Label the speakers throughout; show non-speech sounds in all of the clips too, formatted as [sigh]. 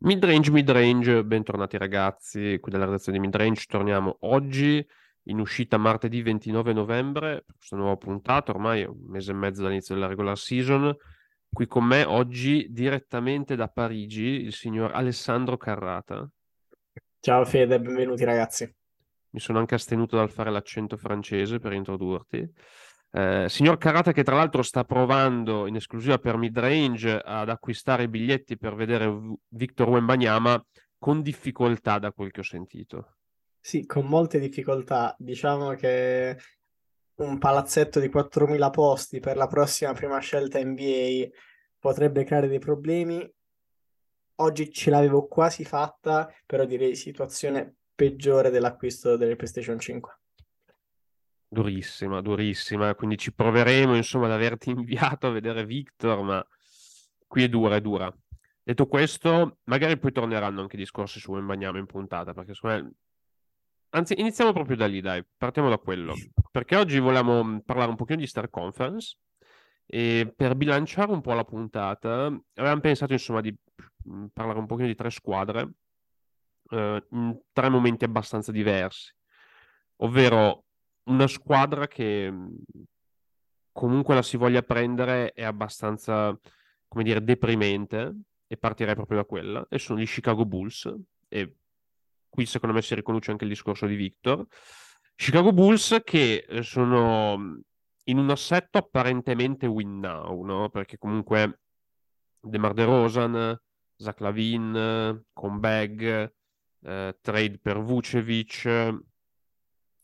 Speaker 1: Mid-range, mid-range, bentornati ragazzi, qui della redazione di Mid-range, torniamo oggi in uscita martedì 29 novembre per questa nuova puntata, ormai un mese e mezzo dall'inizio della regular season, qui con me oggi direttamente da Parigi il signor Alessandro Carrata.
Speaker 2: Ciao Fede, benvenuti ragazzi.
Speaker 1: Mi sono anche astenuto dal fare l'accento francese per introdurti. Eh, signor Carata che tra l'altro sta provando in esclusiva per midrange ad acquistare i biglietti per vedere Victor Wembanyama con difficoltà da quel che ho sentito.
Speaker 2: Sì, con molte difficoltà. Diciamo che un palazzetto di 4.000 posti per la prossima prima scelta NBA potrebbe creare dei problemi. Oggi ce l'avevo quasi fatta, però direi situazione peggiore dell'acquisto delle PlayStation 5
Speaker 1: durissima, durissima. Quindi ci proveremo, insomma, ad averti [laughs] inviato a vedere Victor, ma qui è dura, è dura. Detto questo, magari poi torneranno anche i discorsi su Wembanyama in puntata, perché secondo me... Anzi, iniziamo proprio da lì, dai, partiamo da quello. Perché oggi volevamo parlare un pochino di Star Conference e per bilanciare un po' la puntata avevamo pensato, insomma, di mm, parlare un pochino di tre squadre eh, in tre momenti abbastanza diversi, ovvero una squadra che comunque la si voglia prendere è abbastanza, come dire, deprimente e partirei proprio da quella, e sono gli Chicago Bulls, e qui secondo me si riconosce anche il discorso di Victor. Chicago Bulls che eh, sono in un assetto apparentemente win now, no? Perché comunque DeMar DeRozan, Zach Lavin, con Bag, eh, trade per Vucevic,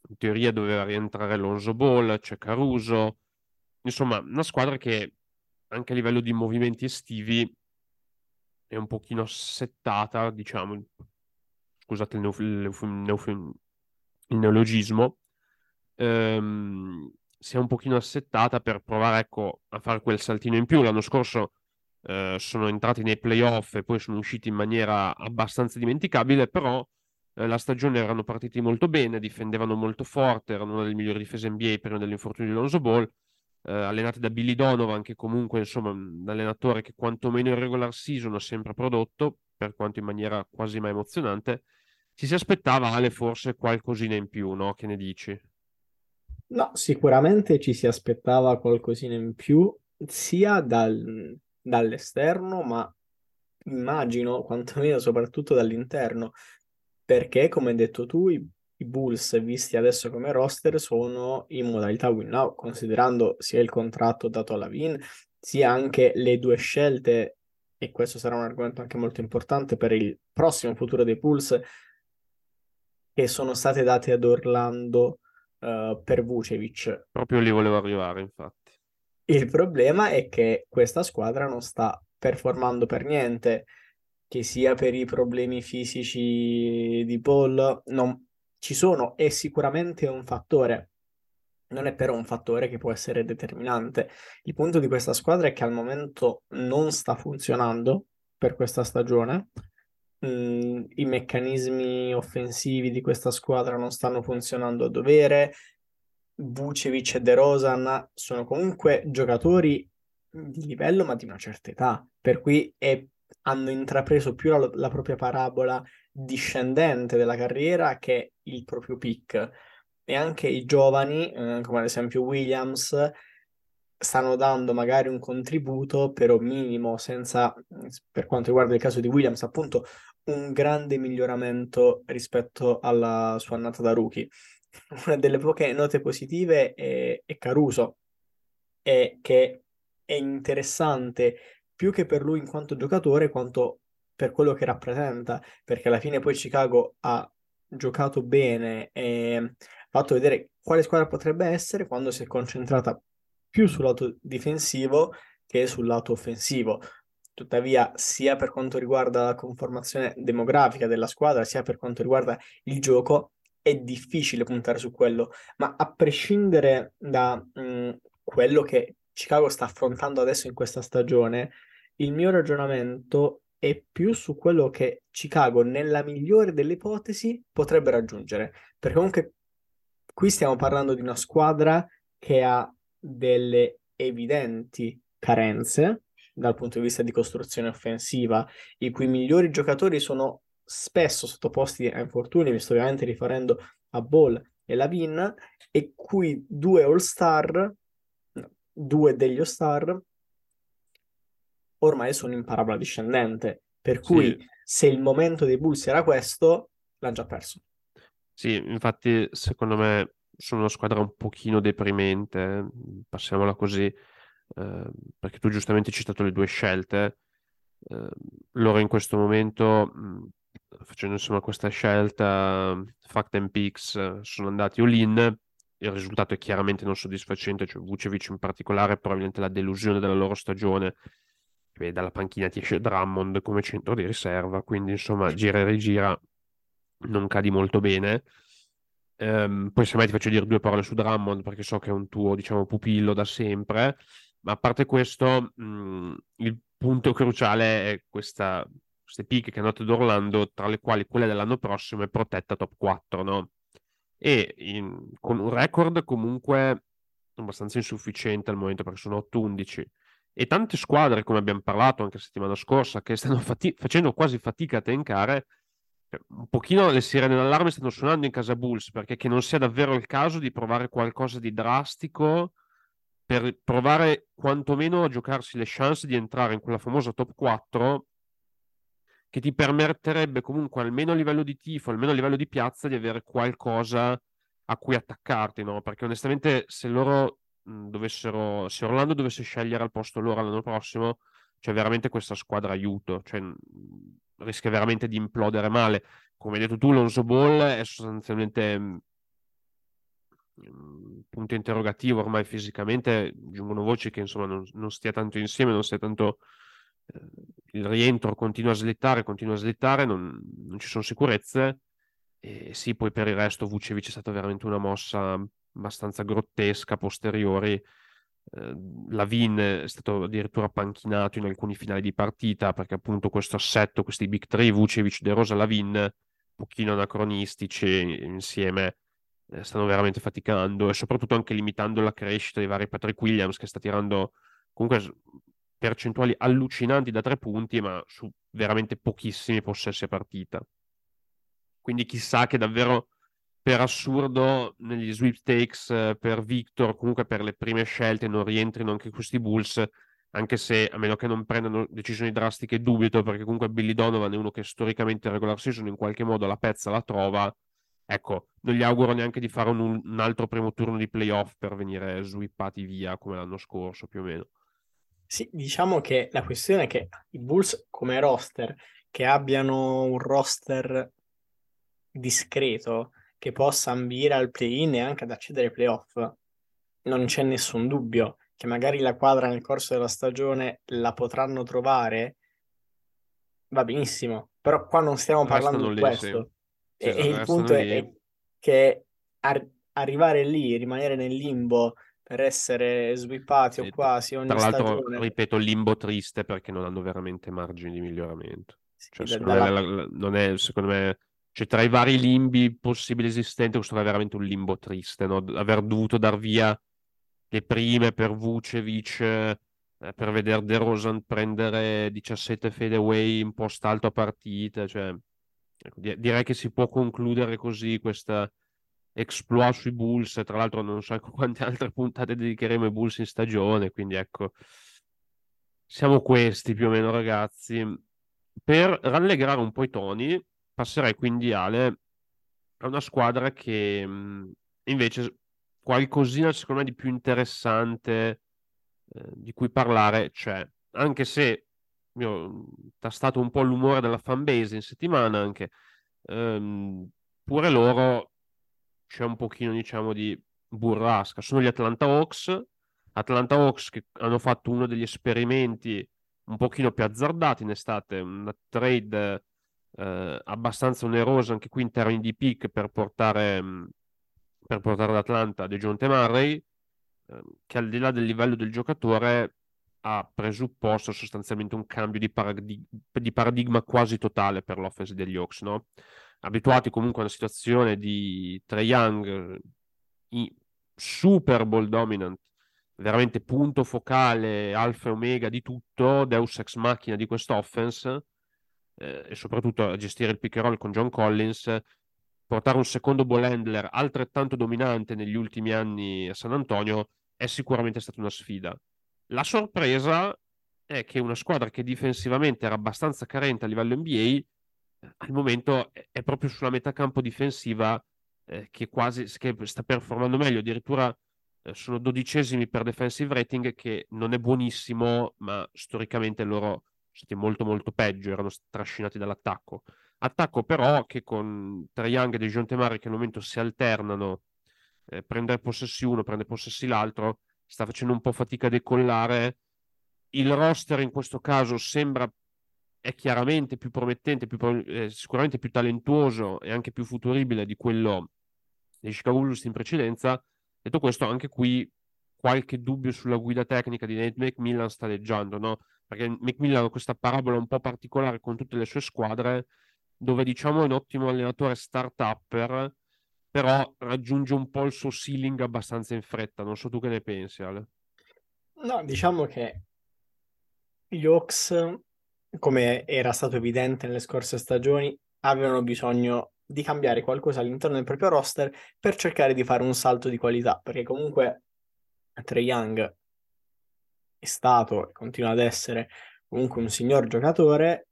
Speaker 1: in teoria doveva rientrare Lonzo Ball, c'è Caruso, insomma una squadra che anche a livello di movimenti estivi è un pochino settata, diciamo, scusate il, neuf- neuf- il neologismo, ehm, si è un pochino assettata per provare ecco, a fare quel saltino in più. L'anno scorso eh, sono entrati nei playoff e poi sono usciti in maniera abbastanza dimenticabile, però la stagione erano partiti molto bene, difendevano molto forte, erano una delle migliori difese NBA prima dell'infortunio di Lonzo Ball, eh, allenati da Billy Donovan, che comunque insomma un allenatore che quantomeno in regular season ha sempre prodotto, per quanto in maniera quasi mai emozionante, ci si aspettava Ale forse qualcosina in più, no? Che ne dici?
Speaker 2: No, sicuramente ci si aspettava qualcosina in più, sia dal, dall'esterno, ma immagino quantomeno soprattutto dall'interno, perché come hai detto tu i, i Bulls visti adesso come roster sono in modalità win now, considerando sia il contratto dato alla Vin, sia anche le due scelte, e questo sarà un argomento anche molto importante per il prossimo futuro dei Bulls, che sono state date ad Orlando uh, per Vucevic.
Speaker 1: Proprio lì volevo arrivare, infatti.
Speaker 2: Il problema è che questa squadra non sta performando per niente che sia per i problemi fisici di Paul, non, ci sono, è sicuramente un fattore, non è però un fattore che può essere determinante. Il punto di questa squadra è che al momento non sta funzionando per questa stagione. Mm, I meccanismi offensivi di questa squadra non stanno funzionando a dovere. Vucevic e De Rosan sono comunque giocatori di livello, ma di una certa età, per cui è hanno intrapreso più la, la propria parabola discendente della carriera che il proprio peak. E anche i giovani, eh, come ad esempio Williams, stanno dando magari un contributo, però minimo, senza, per quanto riguarda il caso di Williams, appunto, un grande miglioramento rispetto alla sua annata da rookie. [laughs] Una delle poche note positive è, è Caruso, è che è interessante più che per lui in quanto giocatore, quanto per quello che rappresenta, perché alla fine poi Chicago ha giocato bene e fatto vedere quale squadra potrebbe essere quando si è concentrata più sul lato difensivo che sul lato offensivo. Tuttavia, sia per quanto riguarda la conformazione demografica della squadra, sia per quanto riguarda il gioco, è difficile puntare su quello. Ma a prescindere da mh, quello che Chicago sta affrontando adesso in questa stagione, il mio ragionamento è più su quello che Chicago, nella migliore delle ipotesi, potrebbe raggiungere. Perché comunque qui stiamo parlando di una squadra che ha delle evidenti carenze, dal punto di vista di costruzione offensiva, i cui migliori giocatori sono spesso sottoposti a infortuni, mi sto ovviamente riferendo a Ball e Lavin, e cui due All-Star, due degli All-Star, ormai sono in parabola discendente. Per cui sì. se il momento dei Bulls era questo, l'hanno già perso.
Speaker 1: Sì, infatti secondo me sono una squadra un pochino deprimente, passiamola così, eh, perché tu giustamente hai citato le due scelte. Eh, loro in questo momento, mh, facendo insomma questa scelta, Fact and Picks, sono andati all-in, il risultato è chiaramente non soddisfacente, cioè Vucevic in particolare probabilmente la delusione della loro stagione, che dalla panchina ti esce Drummond come centro di riserva, quindi insomma gira e rigira, non cadi molto bene. Um, poi se mai ti faccio dire due parole su Drummond perché so che è un tuo diciamo pupillo da sempre, ma a parte questo mh, il punto cruciale è questa, queste pick che hanno dato d'Orlando, tra le quali quella dell'anno prossimo è protetta top 4, no? E in, con un record comunque abbastanza insufficiente al momento perché sono 8-11 e tante squadre, come abbiamo parlato anche la settimana scorsa, che stanno fati- facendo quasi fatica a tencare, cioè, un pochino le sirene d'allarme stanno suonando in casa Bulls perché che non sia davvero il caso di provare qualcosa di drastico per provare quantomeno a giocarsi le chance di entrare in quella famosa top 4 che ti permetterebbe comunque almeno a livello di tifo, almeno a livello di piazza di avere qualcosa a cui attaccarti, no? Perché onestamente se loro dovessero, se Orlando dovesse scegliere al posto loro l'anno prossimo, c'è veramente questa squadra aiuto, cioè, rischia veramente di implodere male. Come hai detto tu, Lonzo Ball è sostanzialmente un punto interrogativo ormai fisicamente, giungono voci che insomma non, non stia tanto insieme, non stia tanto eh, il rientro continua a slittare, continua a slittare, non, non ci sono sicurezze. E sì, poi per il resto Vucevic è stata veramente una mossa abbastanza grottesca posteriori. Eh, Lavin è stato addirittura panchinato in alcuni finali di partita perché appunto questo assetto, questi big three, Vucevic, De Rosa, Lavin, un pochino anacronistici insieme, eh, stanno veramente faticando e soprattutto anche limitando la crescita dei vari Patrick Williams che sta tirando comunque percentuali allucinanti da tre punti ma su veramente pochissimi possessi a partita. Quindi chissà che davvero per assurdo negli sweepstakes eh, per Victor, comunque per le prime scelte non rientrino anche questi Bulls, anche se a meno che non prendano decisioni drastiche dubito, perché comunque Billy Donovan è uno che storicamente in regular season in qualche modo la pezza la trova, ecco, non gli auguro neanche di fare un, un altro primo turno di playoff per venire sweepati via come l'anno scorso più o meno.
Speaker 2: Sì, diciamo che la questione è che i Bulls come roster, che abbiano un roster discreto, che possa ambire al play-in e anche ad accedere ai playoff. Non c'è nessun dubbio che magari la quadra nel corso della stagione la potranno trovare, va benissimo, però qua non stiamo parlando di questo. Sì. E, sì, e il punto lì. è che ar- arrivare lì, rimanere nel limbo per essere swippati sì, o quasi ogni
Speaker 1: Tra l'altro,
Speaker 2: stagione...
Speaker 1: ripeto, limbo triste perché non hanno veramente margini di miglioramento. Cioè, secondo, dalla... me, non è, secondo me cioè, tra i vari limbi possibili esistenti, questo è veramente un limbo triste, no? Aver dovuto dar via le prime per Vucevic, eh, per vedere De Rosan prendere 17 fadeaway in post alto a partita, cioè, ecco, direi che si può concludere così questa exploit sui Bulls, tra l'altro non so [laughs] quante altre puntate dedicheremo ai Bulls in stagione, quindi ecco, siamo questi più o meno ragazzi. Per rallegrare un po' i toni, passerei quindi Ale a una squadra che invece qualcosina secondo me di più interessante eh, di cui parlare c'è, anche se io ho tastato un po' l'umore della fanbase in settimana anche, ehm, pure loro c'è un pochino diciamo di burrasca, sono gli Atlanta Hawks, Atlanta Hawks che hanno fatto uno degli esperimenti un pochino più azzardati in estate, una trade eh, abbastanza onerosa anche qui in termini di pick per portare, mm, per portare ad Atlanta De Jonte Murray, eh, che al di là del livello del giocatore ha presupposto sostanzialmente un cambio di, paradig- di paradigma quasi totale per l'offense degli Hawks, no? abituati comunque a una situazione di Trae Young super ball dominant veramente punto focale, alfa e omega di tutto, deus ex machina di quest'offense, eh, e soprattutto a gestire il pick and roll con John Collins, portare un secondo ball handler altrettanto dominante negli ultimi anni a San Antonio è sicuramente stata una sfida. La sorpresa è che una squadra che difensivamente era abbastanza carente a livello NBA, al momento è proprio sulla metà campo difensiva eh, che quasi che sta performando meglio, addirittura eh, sono dodicesimi per defensive rating che non è buonissimo, ma storicamente loro stati molto molto peggio, erano trascinati dall'attacco. Attacco però che con Trae Young e De Temari che al momento si alternano, eh, prendere possessi uno, prendere possessi l'altro, sta facendo un po' fatica a decollare. Il roster in questo caso sembra è chiaramente più promettente, più, eh, sicuramente più talentuoso e anche più futuribile di quello dei Chicago Bulls in precedenza. Detto questo, anche qui qualche dubbio sulla guida tecnica di Nate McMillan sta leggiando, no? Perché McMillan ha questa parabola un po' particolare con tutte le sue squadre, dove diciamo è un ottimo allenatore start-upper, però raggiunge un po' il suo ceiling abbastanza in fretta. Non so tu che ne pensi, Ale.
Speaker 2: No, diciamo che gli Hawks come era stato evidente nelle scorse stagioni, avevano bisogno di cambiare qualcosa all'interno del proprio roster per cercare di fare un salto di qualità, perché comunque Trey Young è stato e continua ad essere comunque un signor giocatore,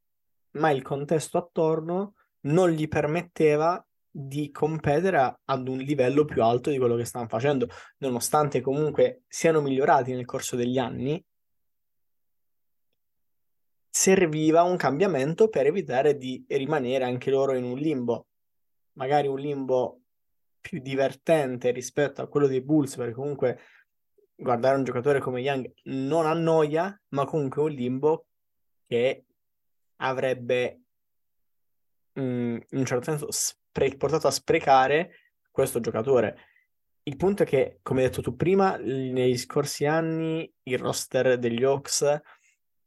Speaker 2: ma il contesto attorno non gli permetteva di competere ad un livello più alto di quello che stanno facendo, nonostante comunque siano migliorati nel corso degli anni, serviva un cambiamento per evitare di rimanere anche loro in un limbo, magari un limbo più divertente rispetto a quello dei Bulls, perché comunque guardare un giocatore come Young non annoia, ma comunque un limbo che avrebbe mm, in un certo senso spre- portato a sprecare questo giocatore. Il punto è che, come hai detto tu prima, negli scorsi anni il roster degli Hawks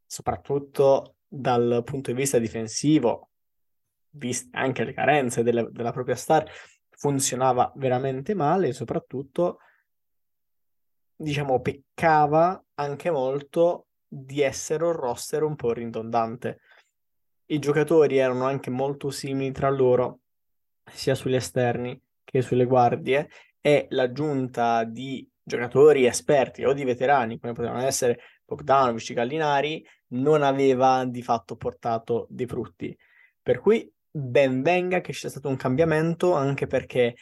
Speaker 2: soprattutto dal punto di vista difensivo, viste anche le carenze delle, della propria star, funzionava veramente male e soprattutto, diciamo, peccava anche molto di essere un roster un po' ridondante. I giocatori erano anche molto simili tra loro, sia sugli esterni che sulle guardie, e l'aggiunta di giocatori esperti o di veterani, come potevano essere Bogdanovic, Gallinari, non aveva di fatto portato dei frutti. Per cui ben venga che ci sia stato un cambiamento, anche perché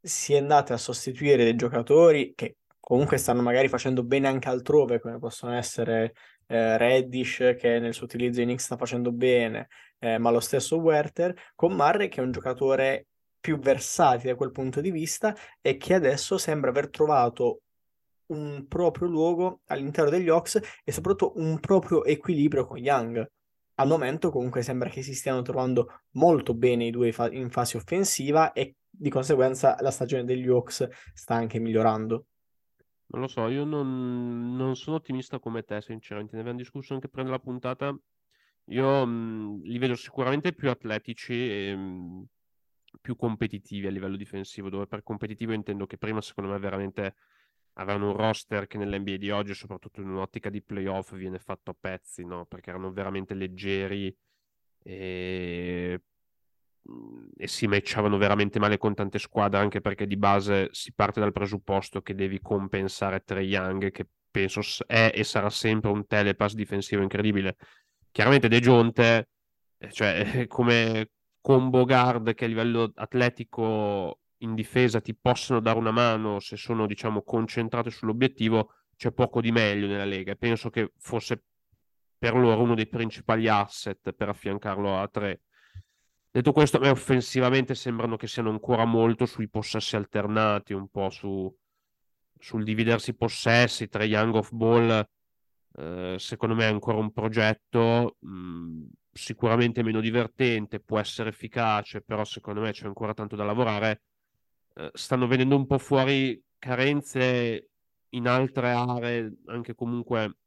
Speaker 2: si è andati a sostituire dei giocatori che comunque stanno magari facendo bene anche altrove, come possono essere eh, Reddish, che nel suo utilizzo in X sta facendo bene, eh, ma lo stesso Werther, con Murray, che è un giocatore più versatile da quel punto di vista e che adesso sembra aver trovato un proprio luogo all'interno degli Hawks e soprattutto un proprio equilibrio con Young. Al momento comunque sembra che si stiano trovando molto bene i due in fase offensiva e di conseguenza la stagione degli Hawks sta anche migliorando.
Speaker 1: Non lo so, io non, non sono ottimista come te, sinceramente. Ne abbiamo discusso anche prima della puntata. Io mh, li vedo sicuramente più atletici e mh, più competitivi a livello difensivo, dove per competitivo intendo che prima secondo me veramente avevano un roster che nell'NBA di oggi, soprattutto in un'ottica di playoff, viene fatto a pezzi, no? Perché erano veramente leggeri e, e si matchavano veramente male con tante squadre, anche perché di base si parte dal presupposto che devi compensare Trey Young, che penso è e sarà sempre un telepass difensivo incredibile. Chiaramente De Jonte, eh, cioè [laughs] come combo guard che a livello atletico in difesa ti possono dare una mano se sono, diciamo, concentrate sull'obiettivo, c'è poco di meglio nella Lega. Penso che fosse per loro uno dei principali asset per affiancarlo a tre. Detto questo, a me offensivamente sembrano che siano ancora molto sui possessi alternati, un po' su, sul dividersi possessi tra Young of Ball. Eh, secondo me è ancora un progetto mh, mm, sicuramente meno divertente, può essere efficace, però secondo me c'è ancora tanto da lavorare eh, stanno venendo un po' fuori carenze in altre aree, anche comunque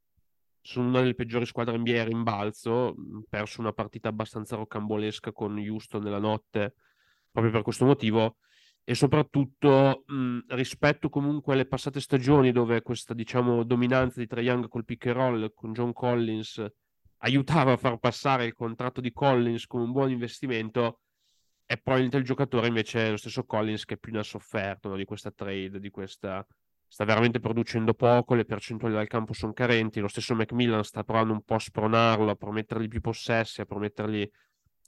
Speaker 1: sono una delle peggiori squadre NBA a rimbalzo, perso una partita abbastanza rocambolesca con Houston nella notte, proprio per questo motivo. e soprattutto mh, rispetto comunque alle passate stagioni dove questa diciamo dominanza di Trae Young col pick and roll con John Collins aiutava a far passare il contratto di Collins come un buon investimento è probabilmente il giocatore invece lo stesso Collins che più ne ha sofferto no, di questa trade, di questa sta veramente producendo poco, le percentuali dal campo sono carenti, lo stesso Macmillan sta provando un po' a spronarlo, a promettergli più possessi, a promettergli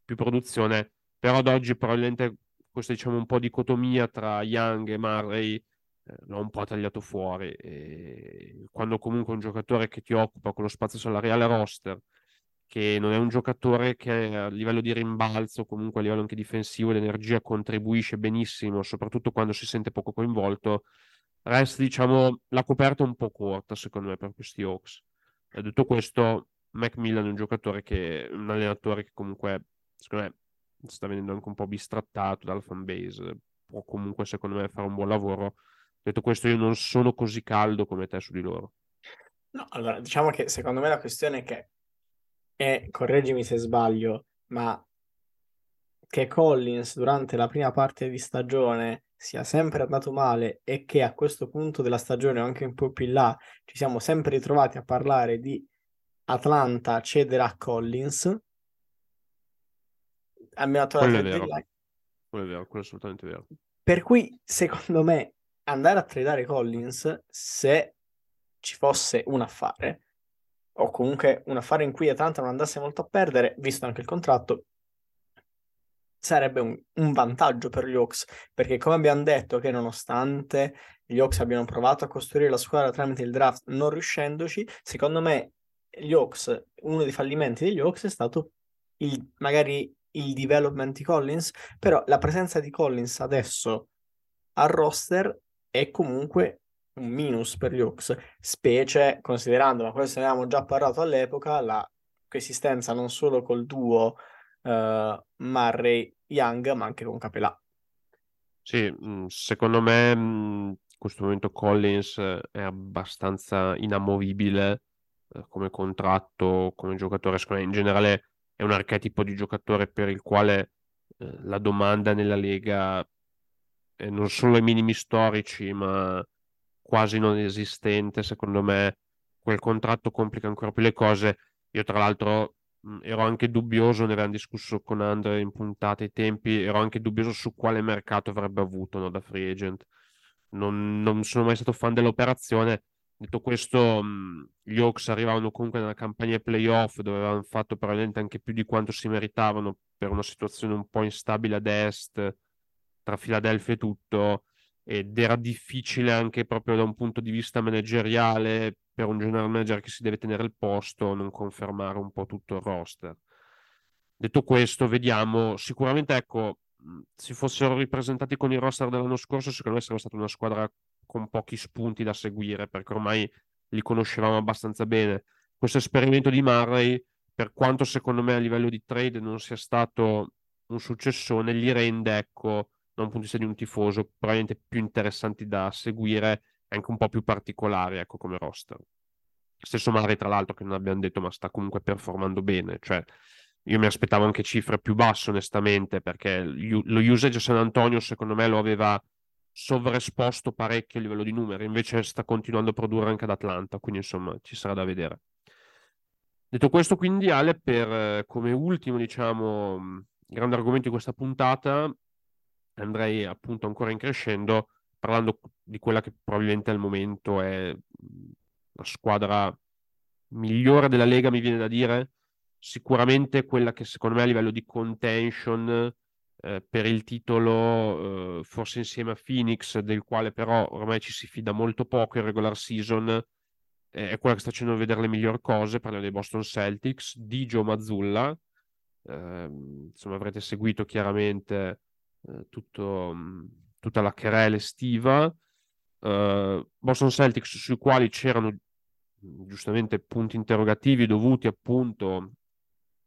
Speaker 1: più produzione, però ad oggi probabilmente questa diciamo un po' dicotomia tra Young e Murray eh, l'ho un po' tagliato fuori. E quando comunque un giocatore che ti occupa con lo spazio salariale roster, che non è un giocatore che a livello di rimbalzo, comunque a livello anche difensivo ed energia contribuisce benissimo, soprattutto quando si sente poco coinvolto, resta diciamo la coperta un po' corta secondo me per questi Hawks. E detto questo, Macmillan è un giocatore che, un allenatore che comunque secondo me sta venendo anche un po' bistrattato dalla fanbase, può comunque secondo me fare un buon lavoro. Detto questo, io non sono così caldo come te su di loro.
Speaker 2: No, allora, diciamo che secondo me la questione è che, è, correggimi se sbaglio, ma che Collins durante la prima parte di stagione sia sempre andato male e che a questo punto della stagione anche un po' più in là ci siamo sempre ritrovati a parlare di Atlanta cedere a Collins almeno
Speaker 1: quello è vero. Quello è vero, quello è assolutamente vero.
Speaker 2: Per cui, secondo me, andare a tradare Collins, se ci fosse un affare, o comunque un affare in cui Atlanta non andasse molto a perdere, visto anche il contratto, sarebbe un, un, vantaggio per gli Hawks, perché come abbiamo detto che nonostante gli Hawks abbiano provato a costruire la squadra tramite il draft non riuscendoci, secondo me gli Hawks, uno dei fallimenti degli Hawks è stato il, magari il development di Collins, però la presenza di Collins adesso al roster è comunque un minus per gli Hawks, specie considerando, ma questo ne avevamo già parlato all'epoca, la coesistenza non solo col duo uh, Murray-Young, ma anche con Capelà.
Speaker 1: Sì, mm, secondo me mm, in questo momento Collins è abbastanza inamovibile eh, come contratto, come giocatore, secondo me in generale è un archetipo di giocatore per il quale eh, la domanda nella Lega è non solo ai minimi storici, ma quasi non esistente. Secondo me quel contratto complica ancora più le cose. Io, tra l'altro, ero anche dubbioso, ne avevamo discusso con Andre in puntata ai tempi, ero anche dubbioso su quale mercato avrebbe avuto no, da free agent. Non, non sono mai stato fan dell'operazione Detto questo, gli Hawks arrivavano comunque nella campagna playoff dove avevano fatto probabilmente anche più di quanto si meritavano per una situazione un po' instabile ad est tra Philadelphia e tutto ed era difficile anche proprio da un punto di vista manageriale per un general manager che si deve tenere il posto non confermare un po' tutto il roster. Detto questo, vediamo, sicuramente ecco, si fossero ripresentati con il roster dell'anno scorso, secondo me sarebbe stata una squadra con pochi spunti da seguire, perché ormai li conoscevamo abbastanza bene. Questo esperimento di Murray, per quanto secondo me a livello di trade non sia stato un successone, li rende, ecco, da un punto di vista di un tifoso, probabilmente più interessanti da seguire anche un po' più particolari, ecco, come roster. Stesso Murray, tra l'altro, che non abbiamo detto, ma sta comunque performando bene, cioè io mi aspettavo anche cifre più basse, onestamente, perché lo usage San Antonio, secondo me, lo aveva sovraesposto parecchio a livello di numeri, invece sta continuando a produrre anche ad Atlanta, quindi insomma ci sarà da vedere. Detto questo, quindi Ale, per come ultimo, diciamo, grande argomento di questa puntata, andrei appunto ancora in crescendo parlando di quella che probabilmente al momento è la squadra migliore della Lega, mi viene da dire, sicuramente quella che secondo me a livello di contention eh, per il titolo, eh, forse insieme a Phoenix, del quale però ormai ci si fida molto poco in regular season, eh, è quella che sta facendo vedere le migliori cose, parliamo dei Boston Celtics, di Joe Mazzulla, ehm, insomma avrete seguito chiaramente eh, tutto, tutta la querela estiva, Boston Celtics sui quali c'erano giustamente punti interrogativi dovuti appunto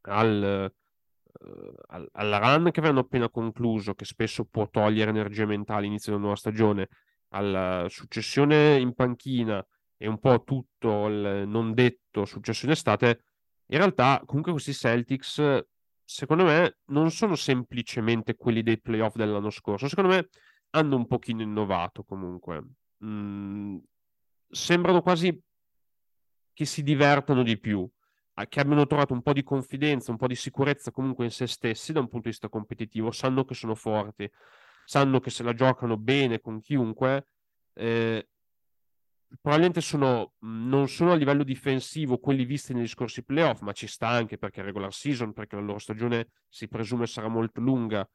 Speaker 1: al, uh, alla run che avevano appena concluso, che spesso può togliere energia mentale all'inizio della nuova stagione, alla successione in panchina e un po' tutto il non detto successo in estate, in realtà comunque questi Celtics, secondo me, non sono semplicemente quelli dei playoff dell'anno scorso. Secondo me hanno un pochino innovato comunque. Mm, sembrano quasi che si divertano di più, che abbiano trovato un po' di confidenza, un po' di sicurezza comunque in se stessi da un punto di vista competitivo, sanno che sono forti, sanno che se la giocano bene con chiunque, eh, probabilmente sono, non sono a livello difensivo quelli visti negli scorsi playoff, ma ci sta anche perché è regular season, perché la loro stagione si presume sarà molto lunga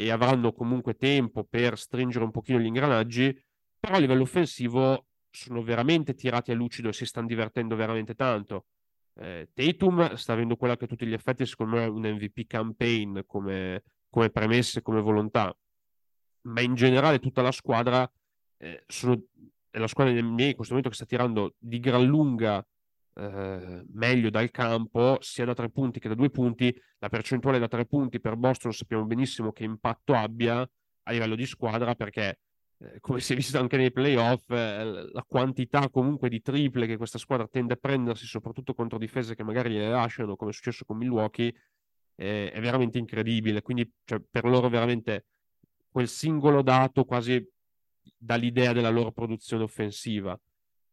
Speaker 1: e avranno comunque tempo per stringere un pochino gli ingranaggi, però a livello offensivo sono veramente tirati a lucido e si stanno divertendo veramente tanto. Eh, Tatum sta avendo quella che a tutti gli effetti secondo me è un MVP campaign come, come premesse, come volontà, ma in generale tutta la squadra eh, sono, è la squadra NBA in questo momento che sta tirando di gran lunga eh, meglio dal campo, sia da tre punti che da due punti. La percentuale da tre punti per Boston sappiamo benissimo che impatto abbia a livello di squadra perché eh, come si è visto anche nei playoff, eh, la quantità comunque di triple che questa squadra tende a prendersi, soprattutto contro difese che magari le lasciano, come è successo con Milwaukee, è veramente incredibile. Quindi cioè, per loro veramente quel singolo dato quasi dà l'idea della loro produzione offensiva.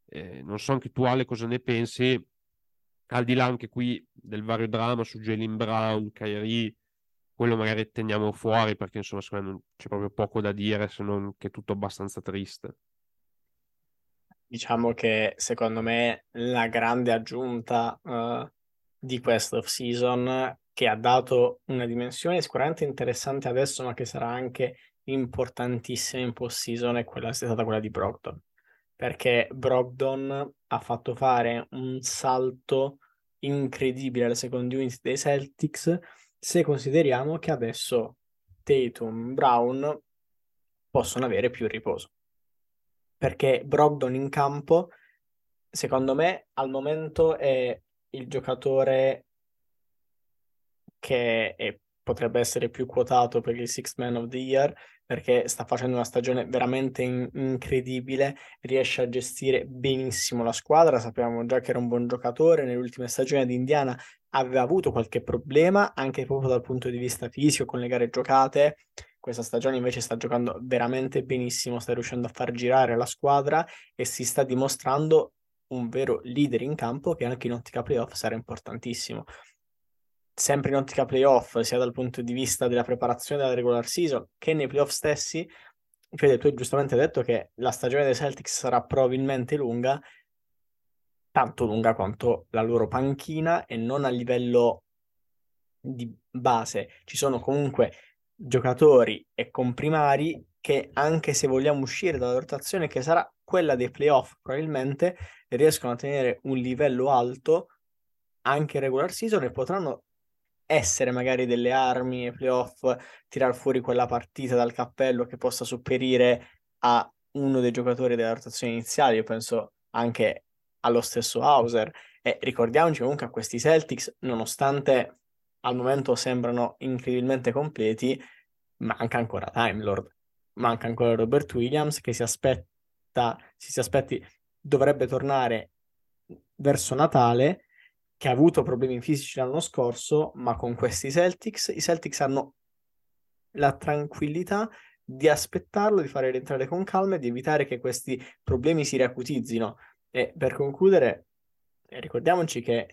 Speaker 1: Eh, non so anche tu Ale cosa ne pensi, al di là anche qui del vario dramma su Jalen Brown, Kyrie, quello magari teniamo fuori perché insomma secondo me c'è proprio poco da dire se non che è tutto abbastanza triste.
Speaker 2: Diciamo che secondo me la grande aggiunta uh, di questa off season che ha dato una dimensione sicuramente interessante adesso ma che sarà anche importantissima in post season è quella è stata quella di Brogdon perché Brogdon ha fatto fare un salto incredibile alla second unit dei Celtics se consideriamo che adesso Tatum, Brown possono avere più riposo. Perché Brogdon in campo, secondo me, al momento è il giocatore che è, potrebbe essere più quotato per il Six Man of the Year perché sta facendo una stagione veramente in- incredibile, riesce a gestire benissimo la squadra, sappiamo già che era un buon giocatore, nelle ultime stagioni di Indiana aveva avuto qualche problema anche proprio dal punto di vista fisico con le gare giocate, questa stagione invece sta giocando veramente benissimo, sta riuscendo a far girare la squadra e si sta dimostrando un vero leader in campo che anche in ottica playoff sarà importantissimo sempre in ottica playoff, sia dal punto di vista della preparazione della regular season che nei playoff stessi. Fede, tu hai giustamente detto che la stagione dei Celtics sarà probabilmente lunga, tanto lunga quanto la loro panchina e non a livello di base. Ci sono comunque giocatori e comprimari che anche se vogliamo uscire dalla rotazione che sarà quella dei playoff probabilmente riescono a tenere un livello alto anche in regular season e potranno essere magari delle armi e playoff, tirar fuori quella partita dal cappello che possa sopperire a uno dei giocatori della rotazione iniziale. Io penso anche allo stesso Hauser. E ricordiamoci comunque a questi Celtics, nonostante al momento sembrano incredibilmente completi, manca ancora Time Lord, manca ancora Robert Williams che si aspetta, si, si aspetti, dovrebbe tornare verso Natale che ha avuto problemi fisici l'anno scorso, ma con questi Celtics, i Celtics hanno la tranquillità di aspettarlo, di fare rientrare con calma e di evitare che questi problemi si riacutizzino. E per concludere, ricordiamoci che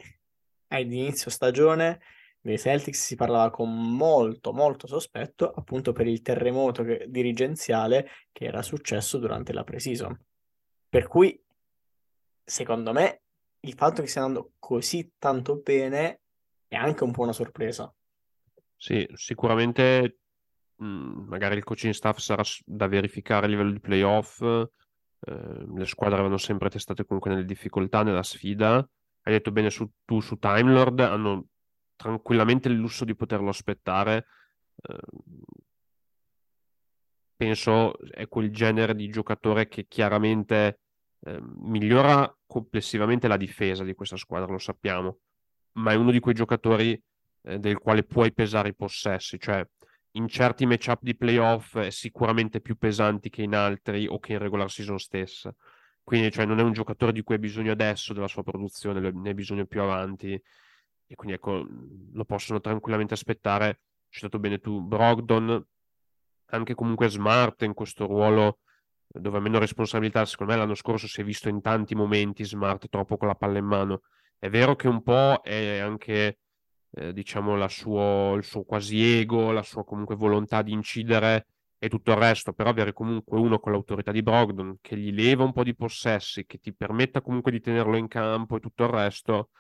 Speaker 2: all'inizio stagione nei Celtics si parlava con molto, molto sospetto appunto per il terremoto che, dirigenziale che era successo durante la pre-season. Per cui, secondo me, il fatto che stia andando così tanto bene è anche un po' una sorpresa.
Speaker 1: Sì, sicuramente mh, mm, magari il coaching staff sarà da verificare a livello di playoff. Eh, le squadre avevano sempre testate comunque nelle difficoltà, nella sfida. Hai detto bene su, tu su Time Lord, hanno tranquillamente il lusso di poterlo aspettare. Eh, penso è quel genere di giocatore che chiaramente eh, migliora complessivamente la difesa di questa squadra, lo sappiamo, ma è uno di quei giocatori eh, del quale puoi pesare i possessi, cioè in certi matchup di playoff è sicuramente più pesanti che in altri o che in regular season stessa. Quindi cioè, non è un giocatore di cui hai bisogno adesso della sua produzione, ne hai bisogno più avanti. E quindi ecco, lo possono tranquillamente aspettare. Hai citato bene tu, Brogdon anche comunque Smart in questo ruolo dove ha meno responsabilità, secondo me l'anno scorso si è visto in tanti momenti Smart troppo con la palla in mano. È vero che un po' è anche, eh, diciamo, suo, il suo quasi ego, la sua comunque volontà di incidere e tutto il resto, però avere comunque uno con l'autorità di Brogdon che gli leva un po' di possessi, che ti permetta comunque di tenerlo in campo e tutto il resto,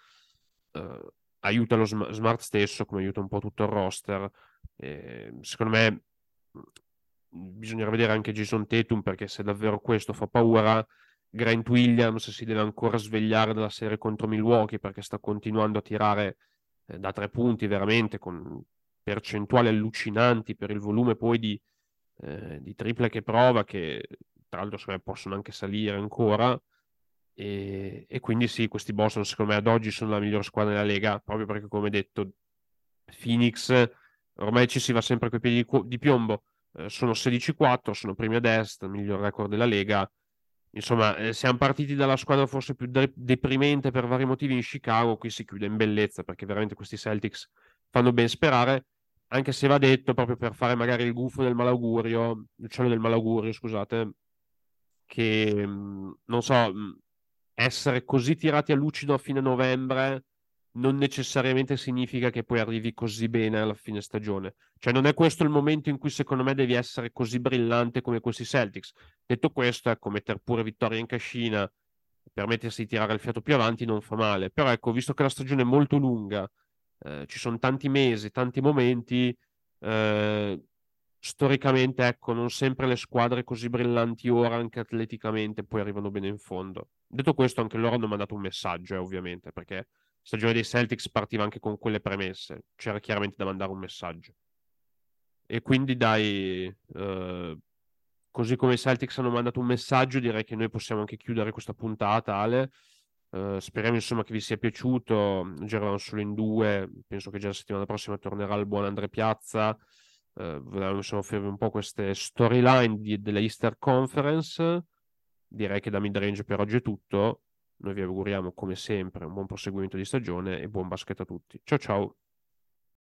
Speaker 1: eh, aiuta lo sm- Smart stesso, come aiuta un po' tutto il roster. Eh, secondo me bisognerà vedere anche Jason Tatum perché se davvero questo fa paura, Grant Williams si deve ancora svegliare dalla serie contro Milwaukee perché sta continuando a tirare eh, da tre punti veramente con percentuali allucinanti per il volume poi di, eh, di triple che prova che tra l'altro possono anche salire ancora. E, e, quindi sì questi Boston secondo me ad oggi sono la migliore squadra della Lega proprio perché come detto Phoenix ormai ci si va sempre coi piedi di, di piombo eh, sono 16-4, sono primi ad est, miglior record della Lega. Insomma, eh, siamo partiti dalla squadra forse più de- deprimente per vari motivi in Chicago, qui si chiude in bellezza perché veramente questi Celtics fanno ben sperare, anche se va detto proprio per fare magari il gufo del malaugurio, il cielo del malaugurio, scusate, che mm, non so, mm, essere così tirati a lucido a fine novembre non necessariamente significa che poi arrivi così bene alla fine stagione. Cioè, non è questo il momento in cui secondo me devi essere così brillante come questi Celtics. Detto questo, ecco, mettere pure vittoria in cascina, permettersi di tirare il fiato più avanti non fa male. Però, ecco, visto che la stagione è molto lunga, eh, ci sono tanti mesi, tanti momenti, eh, storicamente, ecco, non sempre le squadre così brillanti ora, anche atleticamente, poi arrivano bene in fondo. Detto questo, anche loro hanno mandato un messaggio, eh, ovviamente, perché stagione dei Celtics partiva anche con quelle premesse, c'era chiaramente da mandare un messaggio. E quindi dai, eh, così come i Celtics hanno mandato un messaggio, direi che noi possiamo anche chiudere questa puntata, Ale. Uh, speriamo insomma che vi sia piaciuto. Giravamo solo in due. Penso che già la settimana prossima tornerà il buon Andre Piazza. Uh, volevamo insomma offrirvi un po' queste storyline della Easter Conference. Direi che da midrange per oggi è tutto. Noi vi auguriamo come sempre un buon proseguimento di stagione e buon basket a tutti. Ciao ciao.